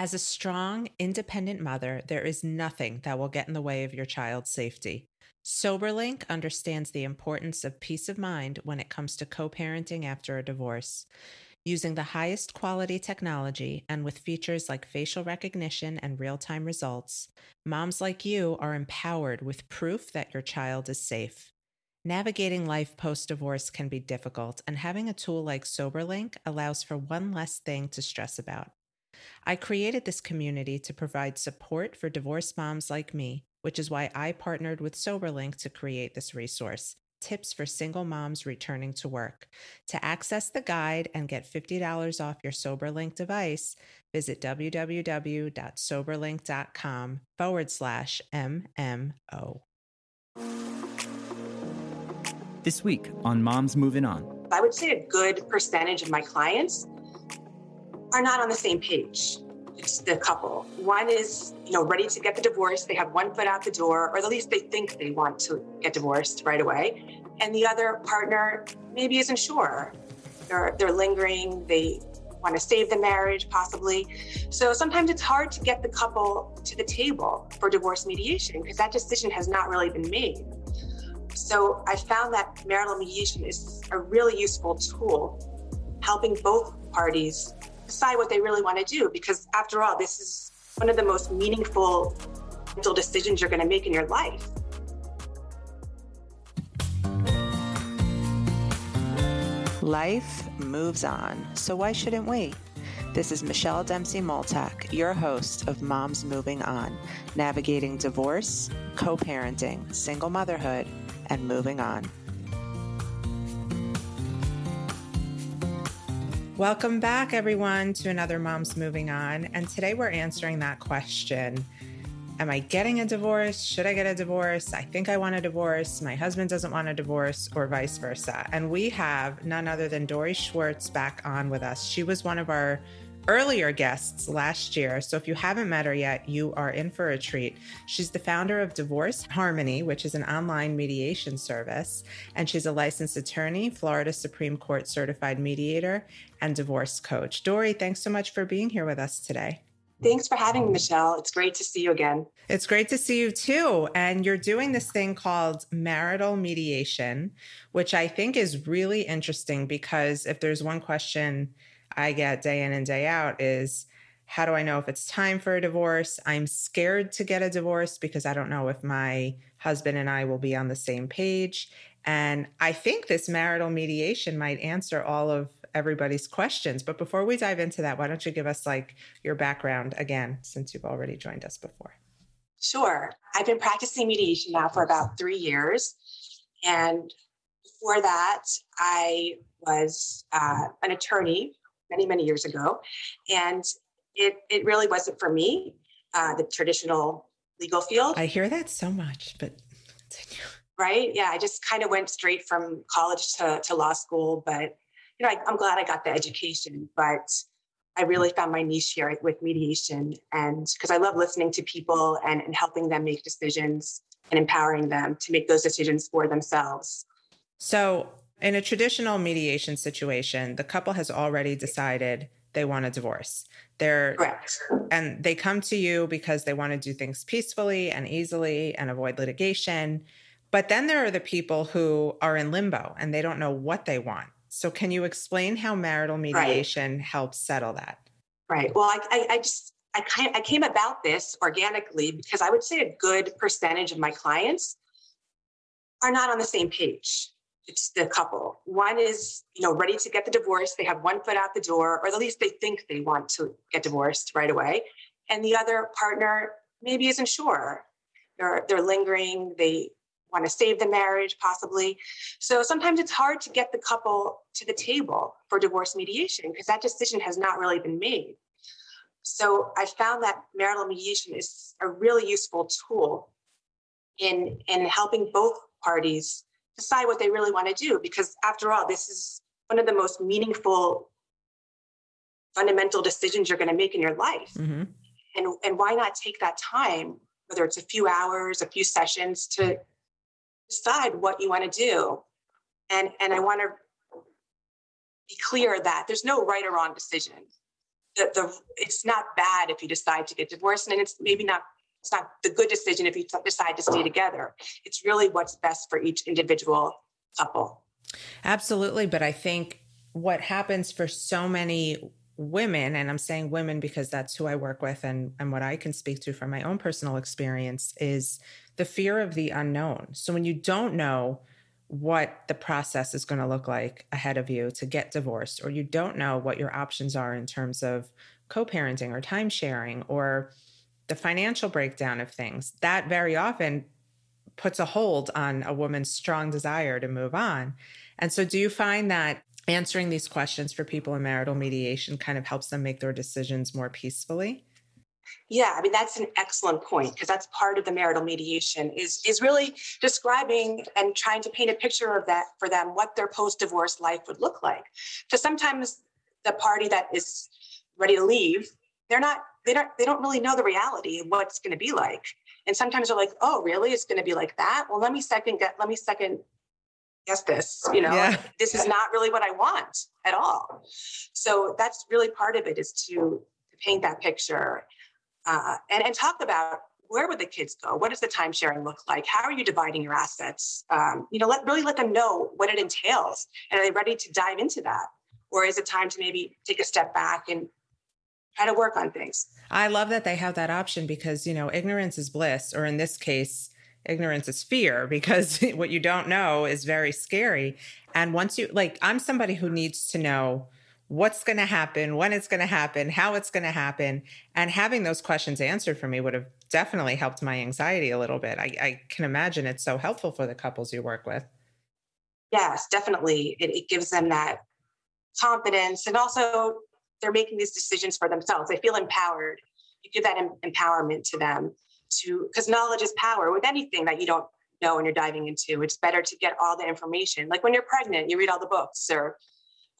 As a strong, independent mother, there is nothing that will get in the way of your child's safety. SoberLink understands the importance of peace of mind when it comes to co parenting after a divorce. Using the highest quality technology and with features like facial recognition and real time results, moms like you are empowered with proof that your child is safe. Navigating life post divorce can be difficult, and having a tool like SoberLink allows for one less thing to stress about. I created this community to provide support for divorced moms like me, which is why I partnered with SoberLink to create this resource tips for single moms returning to work. To access the guide and get $50 off your SoberLink device, visit www.soberlink.com forward slash MMO. This week on Moms Moving On. I would say a good percentage of my clients are not on the same page. It's the couple. One is, you know, ready to get the divorce. They have one foot out the door, or at least they think they want to get divorced right away. And the other partner maybe isn't sure. They're they're lingering. They want to save the marriage, possibly. So sometimes it's hard to get the couple to the table for divorce mediation because that decision has not really been made. So I found that marital mediation is a really useful tool, helping both parties decide what they really want to do. Because after all, this is one of the most meaningful mental decisions you're going to make in your life. Life moves on, so why shouldn't we? This is Michelle Dempsey Multack, your host of Moms Moving On, navigating divorce, co parenting, single motherhood, and moving on. Welcome back, everyone, to another Moms Moving On. And today we're answering that question Am I getting a divorce? Should I get a divorce? I think I want a divorce. My husband doesn't want a divorce, or vice versa. And we have none other than Dory Schwartz back on with us. She was one of our earlier guests last year. So if you haven't met her yet, you are in for a treat. She's the founder of Divorce Harmony, which is an online mediation service. And she's a licensed attorney, Florida Supreme Court certified mediator, and divorce coach. Dory, thanks so much for being here with us today. Thanks for having me, Michelle. It's great to see you again. It's great to see you too. And you're doing this thing called marital mediation, which I think is really interesting because if there's one question I get day in and day out is how do I know if it's time for a divorce? I'm scared to get a divorce because I don't know if my husband and I will be on the same page. And I think this marital mediation might answer all of everybody's questions. But before we dive into that, why don't you give us like your background again, since you've already joined us before? Sure. I've been practicing mediation now for about three years. And before that, I was uh, an attorney many, many years ago. And it, it really wasn't for me, uh, the traditional legal field. I hear that so much, but continue. Right? Yeah, I just kind of went straight from college to, to law school, but you know, I, I'm glad I got the education, but I really found my niche here with mediation and because I love listening to people and, and helping them make decisions and empowering them to make those decisions for themselves. So in a traditional mediation situation, the couple has already decided they want a divorce. They're Correct. and they come to you because they want to do things peacefully and easily and avoid litigation. But then there are the people who are in limbo and they don't know what they want. So can you explain how marital mediation right. helps settle that? Right. Well, I, I, I just I kind I came about this organically because I would say a good percentage of my clients are not on the same page the couple. One is, you know, ready to get the divorce. They have one foot out the door, or at least they think they want to get divorced right away. And the other partner maybe isn't sure. They're they're lingering. They want to save the marriage, possibly. So sometimes it's hard to get the couple to the table for divorce mediation because that decision has not really been made. So I found that marital mediation is a really useful tool in in helping both parties decide what they really want to do because after all this is one of the most meaningful fundamental decisions you're going to make in your life. Mm-hmm. and and why not take that time whether it's a few hours a few sessions to decide what you want to do? And and i want to be clear that there's no right or wrong decision. The, the it's not bad if you decide to get divorced and it's maybe not it's not the good decision if you decide to stay together. It's really what's best for each individual couple. Absolutely but i think what happens for so many women and i'm saying women because that's who i work with and, and what i can speak to from my own personal experience is the fear of the unknown. So when you don't know what the process is going to look like ahead of you to get divorced, or you don't know what your options are in terms of co parenting or time sharing or the financial breakdown of things, that very often puts a hold on a woman's strong desire to move on. And so, do you find that answering these questions for people in marital mediation kind of helps them make their decisions more peacefully? Yeah, I mean that's an excellent point because that's part of the marital mediation is is really describing and trying to paint a picture of that for them what their post-divorce life would look like. Because sometimes the party that is ready to leave, they're not they don't they don't really know the reality of what it's going to be like. And sometimes they're like, "Oh, really? It's going to be like that?" Well, let me second get let me second guess this, you know. Yeah. This is not really what I want at all. So that's really part of it is to paint that picture uh, and, and talk about where would the kids go? What does the time sharing look like? How are you dividing your assets? Um, you know, let really let them know what it entails. And are they ready to dive into that? Or is it time to maybe take a step back and try to work on things? I love that they have that option because, you know, ignorance is bliss, or in this case, ignorance is fear because what you don't know is very scary. And once you like, I'm somebody who needs to know what's going to happen, when it's going to happen, how it's going to happen. And having those questions answered for me would have definitely helped my anxiety a little bit. I, I can imagine it's so helpful for the couples you work with. Yes, definitely. It, it gives them that confidence. And also, they're making these decisions for themselves. They feel empowered. You give that em- empowerment to them to, because knowledge is power with anything that you don't know and you're diving into. It's better to get all the information. Like when you're pregnant, you read all the books or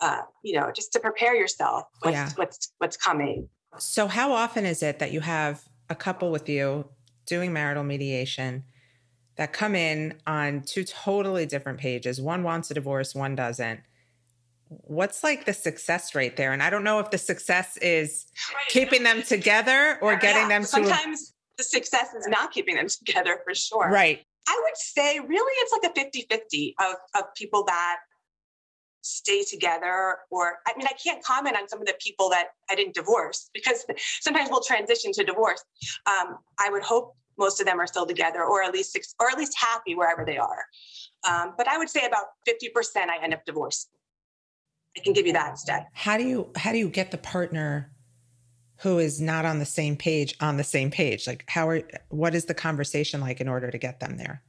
uh, you know, just to prepare yourself what's, yeah. what's what's coming. So, how often is it that you have a couple with you doing marital mediation that come in on two totally different pages? One wants a divorce, one doesn't. What's like the success rate there? And I don't know if the success is right. keeping them together or getting yeah. them to. Sometimes the success is not keeping them together for sure. Right. I would say really it's like a 50 50 of, of people that stay together or i mean i can't comment on some of the people that i didn't divorce because sometimes we'll transition to divorce um, i would hope most of them are still together or at least six, or at least happy wherever they are um, but i would say about 50% i end up divorced i can give you that instead. How do you how do you get the partner who is not on the same page on the same page? Like how are what is the conversation like in order to get them there?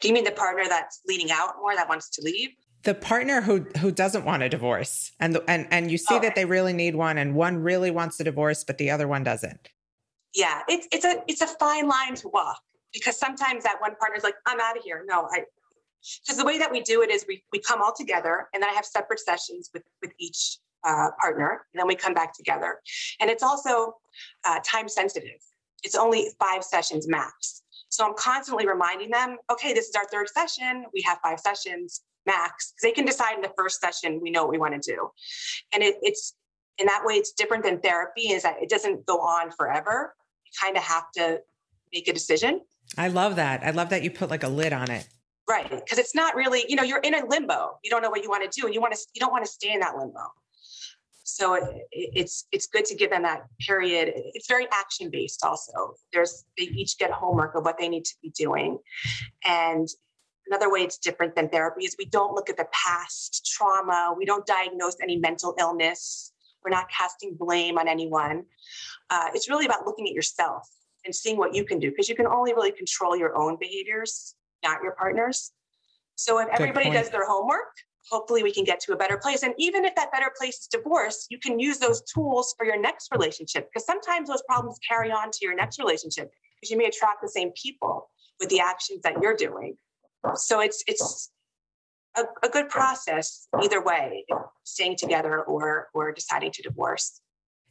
Do you mean the partner that's leading out more that wants to leave? The partner who who doesn't want a divorce and the, and and you see okay. that they really need one and one really wants a divorce but the other one doesn't. Yeah it's it's a it's a fine line to walk because sometimes that one partner's like i'm out of here. No i because the way that we do it is we, we come all together and then i have separate sessions with with each uh, partner and then we come back together. And it's also uh, time sensitive. It's only five sessions max. So i'm constantly reminding them okay this is our third session. We have five sessions max. They can decide in the first session we know what we want to do. And it, it's in that way it's different than therapy is that it doesn't go on forever. You kind of have to make a decision. I love that. I love that you put like a lid on it right because it's not really you know you're in a limbo you don't know what you want to do and you want to you don't want to stay in that limbo so it, it's it's good to give them that period it's very action based also there's they each get homework of what they need to be doing and Another way it's different than therapy is we don't look at the past trauma. We don't diagnose any mental illness. We're not casting blame on anyone. Uh, it's really about looking at yourself and seeing what you can do because you can only really control your own behaviors, not your partner's. So if everybody does their homework, hopefully we can get to a better place. And even if that better place is divorce, you can use those tools for your next relationship because sometimes those problems carry on to your next relationship because you may attract the same people with the actions that you're doing. So it's it's a, a good process either way, staying together or or deciding to divorce.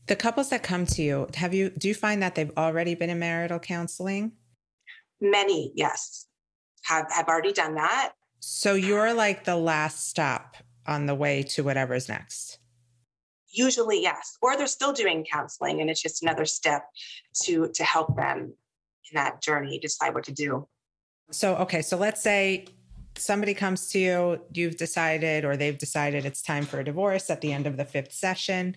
The couples that come to you, have you do you find that they've already been in marital counseling? Many, yes. Have have already done that. So you're like the last stop on the way to whatever's next. Usually, yes. Or they're still doing counseling and it's just another step to to help them in that journey, decide what to do. So, okay, so let's say somebody comes to you, you've decided or they've decided it's time for a divorce at the end of the fifth session.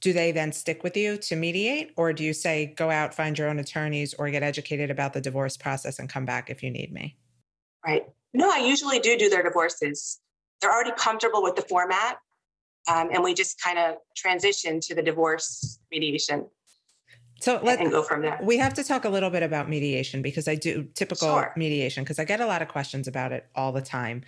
Do they then stick with you to mediate, or do you say go out, find your own attorneys, or get educated about the divorce process and come back if you need me? Right. No, I usually do do their divorces. They're already comfortable with the format, um, and we just kind of transition to the divorce mediation. So let's go from there. We have to talk a little bit about mediation because I do typical Sure. mediation because I get a lot of questions about it all the time.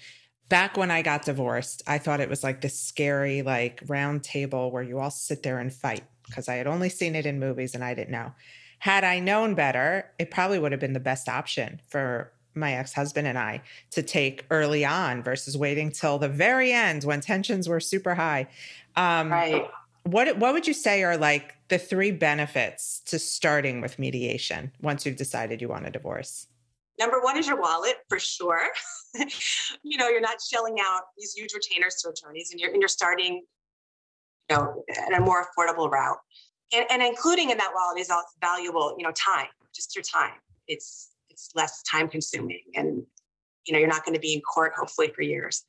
Back when I got divorced, I thought it was like this scary, like round table where you all sit there and fight because I had only seen it in movies and I didn't know. Had I known better, it probably would have been the best option for my ex husband and I to take early on versus waiting till the very end when tensions were super high. Um, Right. what what would you say are like the three benefits to starting with mediation once you've decided you want a divorce? Number one is your wallet for sure. you know, you're not shelling out these huge retainers to attorneys, and you're and you're starting, you know, at a more affordable route. And, and including in that wallet is also valuable, you know, time, just your time. It's it's less time consuming, and you know, you're not going to be in court hopefully for years.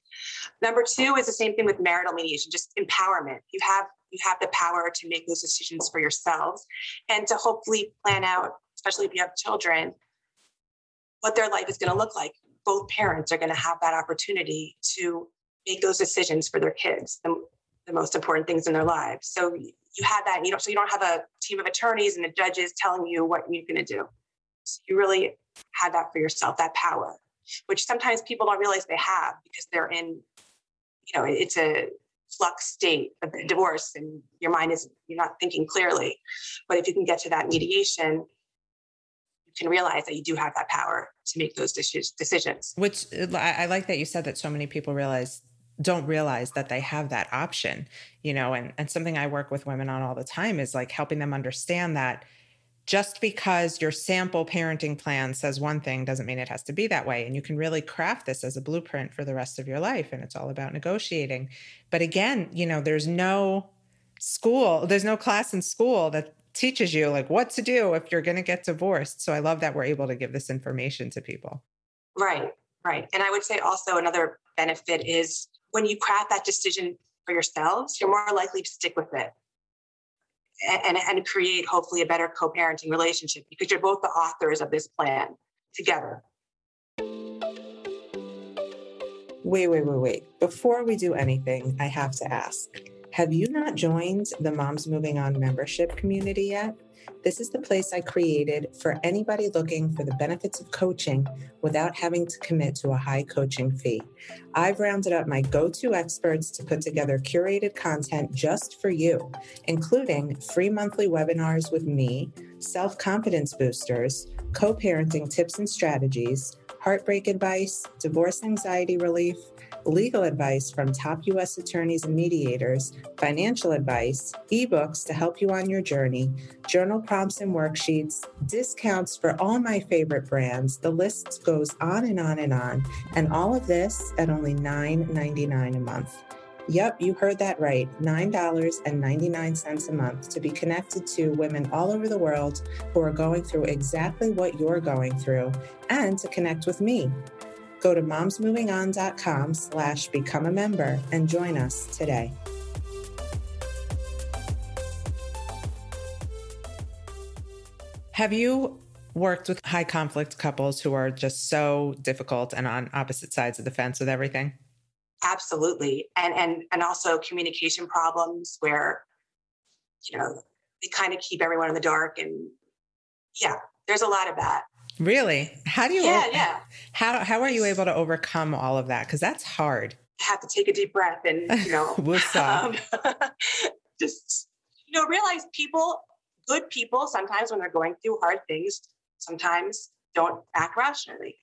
Number two is the same thing with marital mediation, just empowerment. You have you have the power to make those decisions for yourselves, and to hopefully plan out, especially if you have children, what their life is going to look like. Both parents are going to have that opportunity to make those decisions for their kids, the, the most important things in their lives. So you have that, you know, so you don't have a team of attorneys and the judges telling you what you're going to do. So you really have that for yourself, that power, which sometimes people don't realize they have because they're in, you know, it's a flux state of divorce and your mind is, you're not thinking clearly. But if you can get to that mediation, you can realize that you do have that power to make those decisions. Which uh, I, I like that you said that so many people realize don't realize that they have that option, you know, and and something I work with women on all the time is like helping them understand that just because your sample parenting plan says one thing doesn't mean it has to be that way and you can really craft this as a blueprint for the rest of your life and it's all about negotiating but again you know there's no school there's no class in school that teaches you like what to do if you're going to get divorced so i love that we're able to give this information to people Right, right. And I would say also another benefit is when you craft that decision for yourselves, you're more likely to stick with it and, and, create hopefully a better co parenting relationship because you're both the authors of this plan together. Wait, wait, wait, wait. Before we do anything, I have to ask Have you not joined the Moms Moving On membership community yet? This is the place I created for anybody looking for the benefits of coaching without having to commit to a high coaching fee. I've rounded up my go to experts to put together curated content just for you, including free monthly webinars with me, self confidence boosters, co parenting tips and strategies, heartbreak advice, divorce anxiety relief, legal advice from top U.S. attorneys and mediators, financial advice, ebooks to help you on your journey, journal prompts and worksheets, discounts for all my favorite brands. The list goes on and on and on. And all of this at only $9.99 a month. Yep, you heard that right. $9.99 a month to be connected to women all over the world who are going through exactly what you're going through and to connect with me. Go to momsmovingon.com slash become a member and join us today. Have you worked with high conflict couples who are just so difficult and on opposite sides of the fence with everything? Absolutely. And and and also communication problems where, you know, they kind of keep everyone in the dark and yeah, there's a lot of that. Really? How do you Yeah, yeah. how how are you able to overcome all of that cuz that's hard. I have to take a deep breath and, you know, Woosah. um, just you know realize people good people sometimes when they're going through hard things sometimes don't act rationally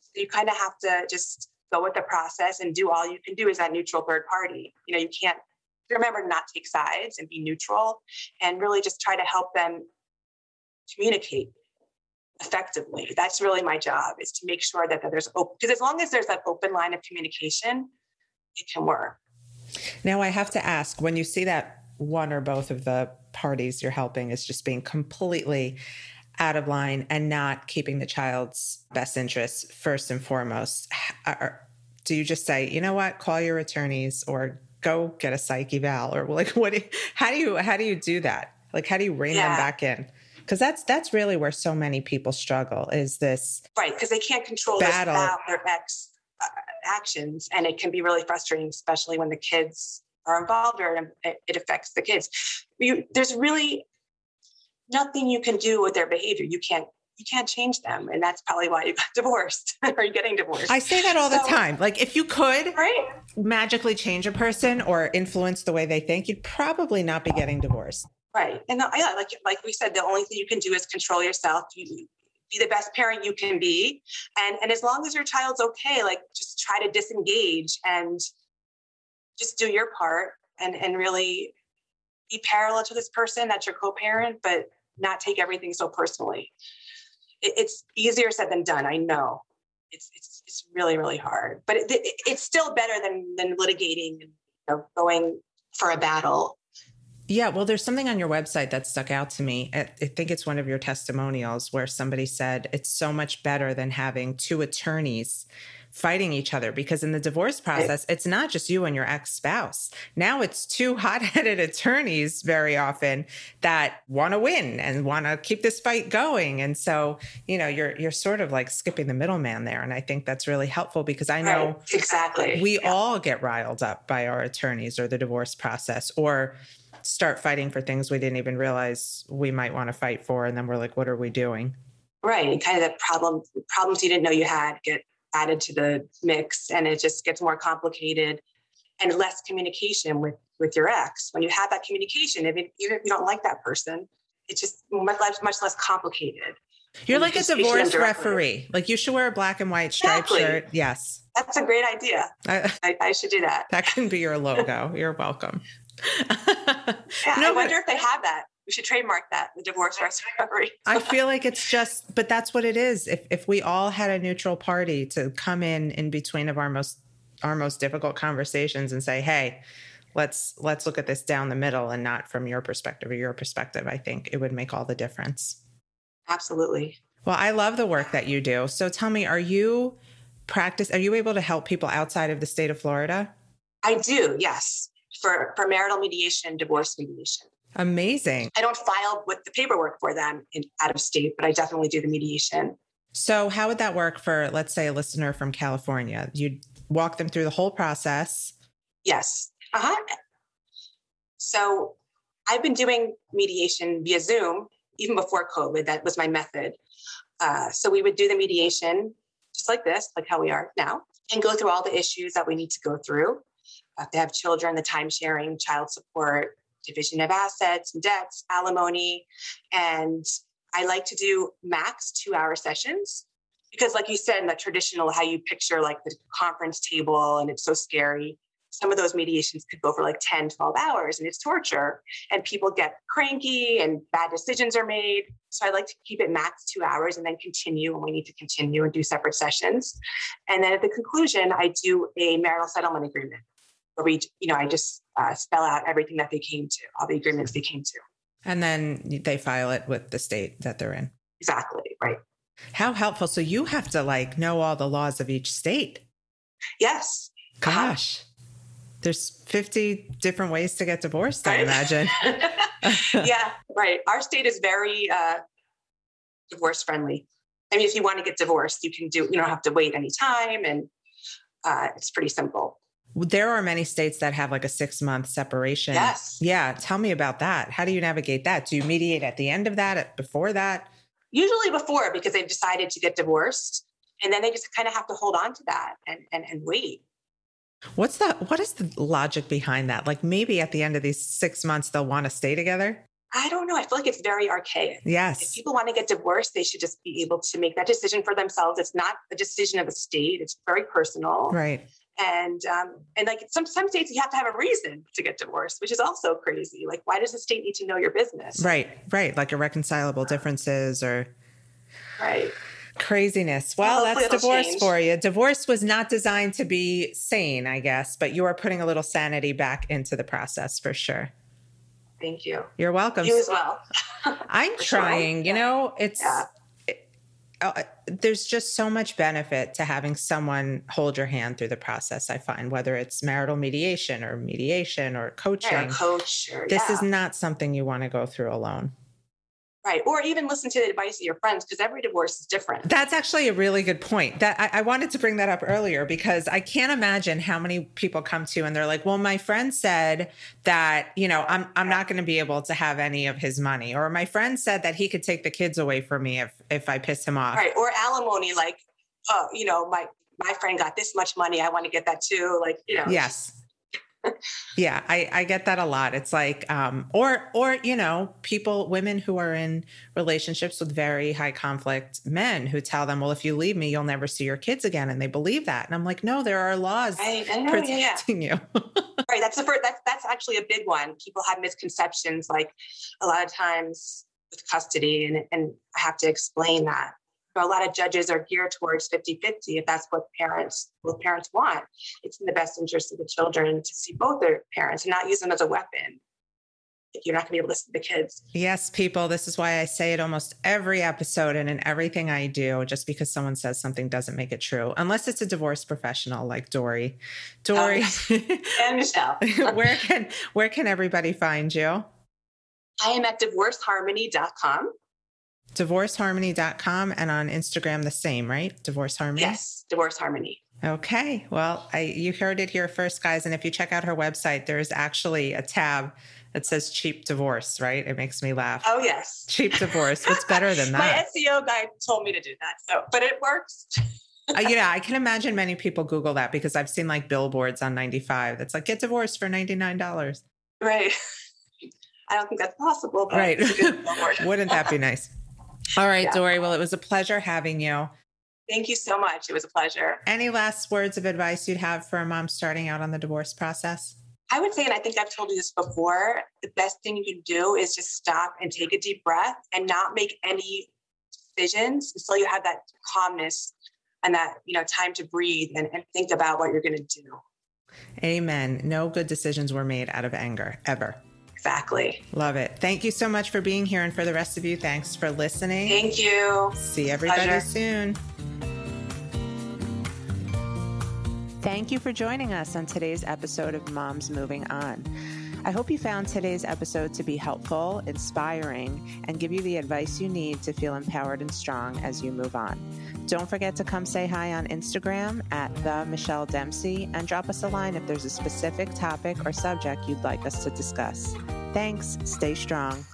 so you kind of have to just go with the process and do all you can do as that neutral third party you know you can't remember to not take sides and be neutral and really just try to help them communicate effectively that's really my job is to make sure that, that there's open because as long as there's that open line of communication it can work Now I have to ask when you see that one or both of the parties you're helping is just being completely out of line and not keeping the child's best interests first and foremost, do you just say, you know what, call your attorneys or go get a psych eval or like what? Do you, how do you how do you do that? Like how do you rein yeah. them back in? Because that's that's really where so many people struggle is this right because they can't control battle their ex uh, actions and it can be really frustrating, especially when the kids are involved or it affects the kids. You, there's really nothing you can do with their behavior. You can't you can't change them. And that's probably why you got divorced or you're getting divorced. I say that all so, the time. Like if you could right? magically change a person or influence the way they think, you'd probably not be getting divorced. Right. And yeah, like like we said, the only thing you can do is control yourself. You be the best parent you can be. And and as long as your child's okay, like just try to disengage and just do your part and and really be parallel to this person that's your co-parent, but not take everything so personally. It, it's easier said than done. I know. It's it's it's really really hard, but it, it, it's still better than than litigating and you know, going for a battle. Yeah, well, there's something on your website that stuck out to me. I think it's one of your testimonials where somebody said it's so much better than having two attorneys fighting each other because in the divorce process, it's not just you and your ex spouse. Now it's two hot headed attorneys very often that want to win and want to keep this fight going. And so, you know, you're, you're sort of like skipping the middleman there. And I think that's really helpful because I know right. exactly we yeah. all get riled up by our attorneys or the divorce process or, start fighting for things we didn't even realize we might want to fight for and then we're like what are we doing? Right and kind of the problem problems you didn't know you had get added to the mix and it just gets more complicated and less communication with with your ex. When you have that communication even, even if you don't like that person it's just much, life's much less complicated. You're like a divorce referee. Like you should wear a black and white striped exactly. shirt. Yes. That's a great idea. I, I, I, should do that. That can be your logo. You're welcome no, I wonder if they have that we should trademark that the divorce referee. I feel like it's just, but that's what it is. If if we all had a neutral party to come in in between of our most our most difficult conversations and say, hey, let's let's look at this down the middle and not from your perspective or your perspective, I think it would make all the difference. Absolutely. Well, I love the work that you do. So tell me, are you practice are you able to help people outside of the state of Florida? I do, yes. For for marital mediation, divorce mediation. Amazing. I don't file with the paperwork for them in out of state, but I definitely do the mediation. So, how would that work for, let's say, a listener from California? You'd walk them through the whole process. Yes. Uh huh. So, I've been doing mediation via Zoom even before COVID. That was my method. Uh, so, we would do the mediation just like this, like how we are now, and go through all the issues that we need to go through. If they have children, the time sharing, child support, division of assets and debts, alimony. And I like to do max two hour sessions because, like you said, in the traditional, how you picture like the conference table and it's so scary. Some of those mediations could go for like 10, 12 hours and it's torture. And people get cranky and bad decisions are made. So I like to keep it max two hours and then continue when we need to continue and do separate sessions. And then at the conclusion, I do a marital settlement agreement where we, you know, I just uh, spell out everything that they came to, all the agreements they came to. And then they file it with the state that they're in. Exactly. Right. How helpful. So you have to like know all the laws of each state. Yes. Gosh. Uh-huh. There's 50 different ways to get divorced, right? I imagine. yeah, right. Our state is very uh, divorce friendly. I mean, if you want to get divorced, you can do, you don't have to wait any time and uh, it's pretty simple. There are many states that have like a six month separation. Yes. Yeah. Tell me about that. How do you navigate that? Do you mediate at the end of that, before that? Usually before because they've decided to get divorced. And then they just kind of have to hold on to that and, and, and wait. What's that? what is the logic behind that? Like maybe at the end of these six months they'll want to stay together? I don't know. I feel like it's very archaic. Yes. If people want to get divorced, they should just be able to make that decision for themselves. It's not a decision of a state. It's very personal. Right and um, and like some some states you have to have a reason to get divorced which is also crazy like why does the state need to know your business right right like irreconcilable differences or right craziness well, well that's divorce change. for you divorce was not designed to be sane i guess but you are putting a little sanity back into the process for sure Thank you. You're welcome. You as well. I'm trying. You Yeah. know, it's Yeah. Uh, there's just so much benefit to having someone hold your hand through the process. I find whether it's marital mediation or mediation or coaching, Yeah, coach or this yeah. is not something you want to go through alone. Right. Or even listen to the advice of your friends because every divorce is different. That's actually a really good point. That I, I wanted to bring that up earlier because I can't imagine how many people come to and they're like, "Well, my friend said that you know I'm I'm not going to be able to have any of his money," or my friend said that he could take the kids away from me if if I piss him off. Right. Or alimony, like, uh, you know, my my friend got this much money. I want to get that too. Like, you know. Yes. Yeah, I, I get that a lot. It's like, um, or or you know, people, women who are in relationships with very high conflict men who tell them, "Well, if you leave me, you'll never see your kids again," and they believe that. And I'm like, no, there are laws Right. I know. Yeah, yeah. protecting you. Right. That's the first. That's that's actually a big one. People have misconceptions. Like a lot of times with custody, and and I have to explain that. Know, a lot of judges are geared towards 50-50 if that's what parents what parents want. It's in the best interest of the children to see both their parents and not use them as a weapon. If you're not going to be able to listen to the kids. Yes, people, this is why I say it almost every episode and in everything I do. Just because someone says something doesn't make it true, unless it's a divorce professional like Dory. Dory, oh, And Michelle, where can where can everybody find you? I am at divorceharmony.com. divorceharmony.com and on Instagram the same, right? Divorce Harmony. Yes, divorce harmony. Okay. Well, I you heard it here first, guys. And if you check out her website, there's actually a tab that says cheap divorce, right? It makes me laugh. Oh yes. Cheap divorce. What's better than that? My? SEO guy told me to do that. So, but it works. uh, yeah, I can imagine many people Google that because I've seen like billboards on 95 that's like get divorced for $99. Right. I don't think that's possible. But Right. it's a good billboard. Wouldn't that be nice? All right, Yeah. Dory. Well, it was a pleasure having you. Thank you so much. It was a pleasure. Any last words of advice you'd have for a mom starting out on the divorce process? I would say, and I think I've told you this before, the best thing you can do is just stop and take a deep breath and not make any decisions until you have that calmness and that you know time to breathe and, and think about what you're going to do. Amen. No good decisions were made out of anger ever. Exactly. Love it. Thank you so much for being here. And for the rest of you, thanks for listening. Thank you. See everybody Pleasure. soon. Thank you for joining us on today's episode of Moms Moving On. I hope you found today's episode to be helpful, inspiring, and give you the advice you need to feel empowered and strong as you move on. Don't forget to come say hi on Instagram at the Michelle Dempsey and drop us a line if there's a specific topic or subject you'd like us to discuss. Thanks. Stay strong.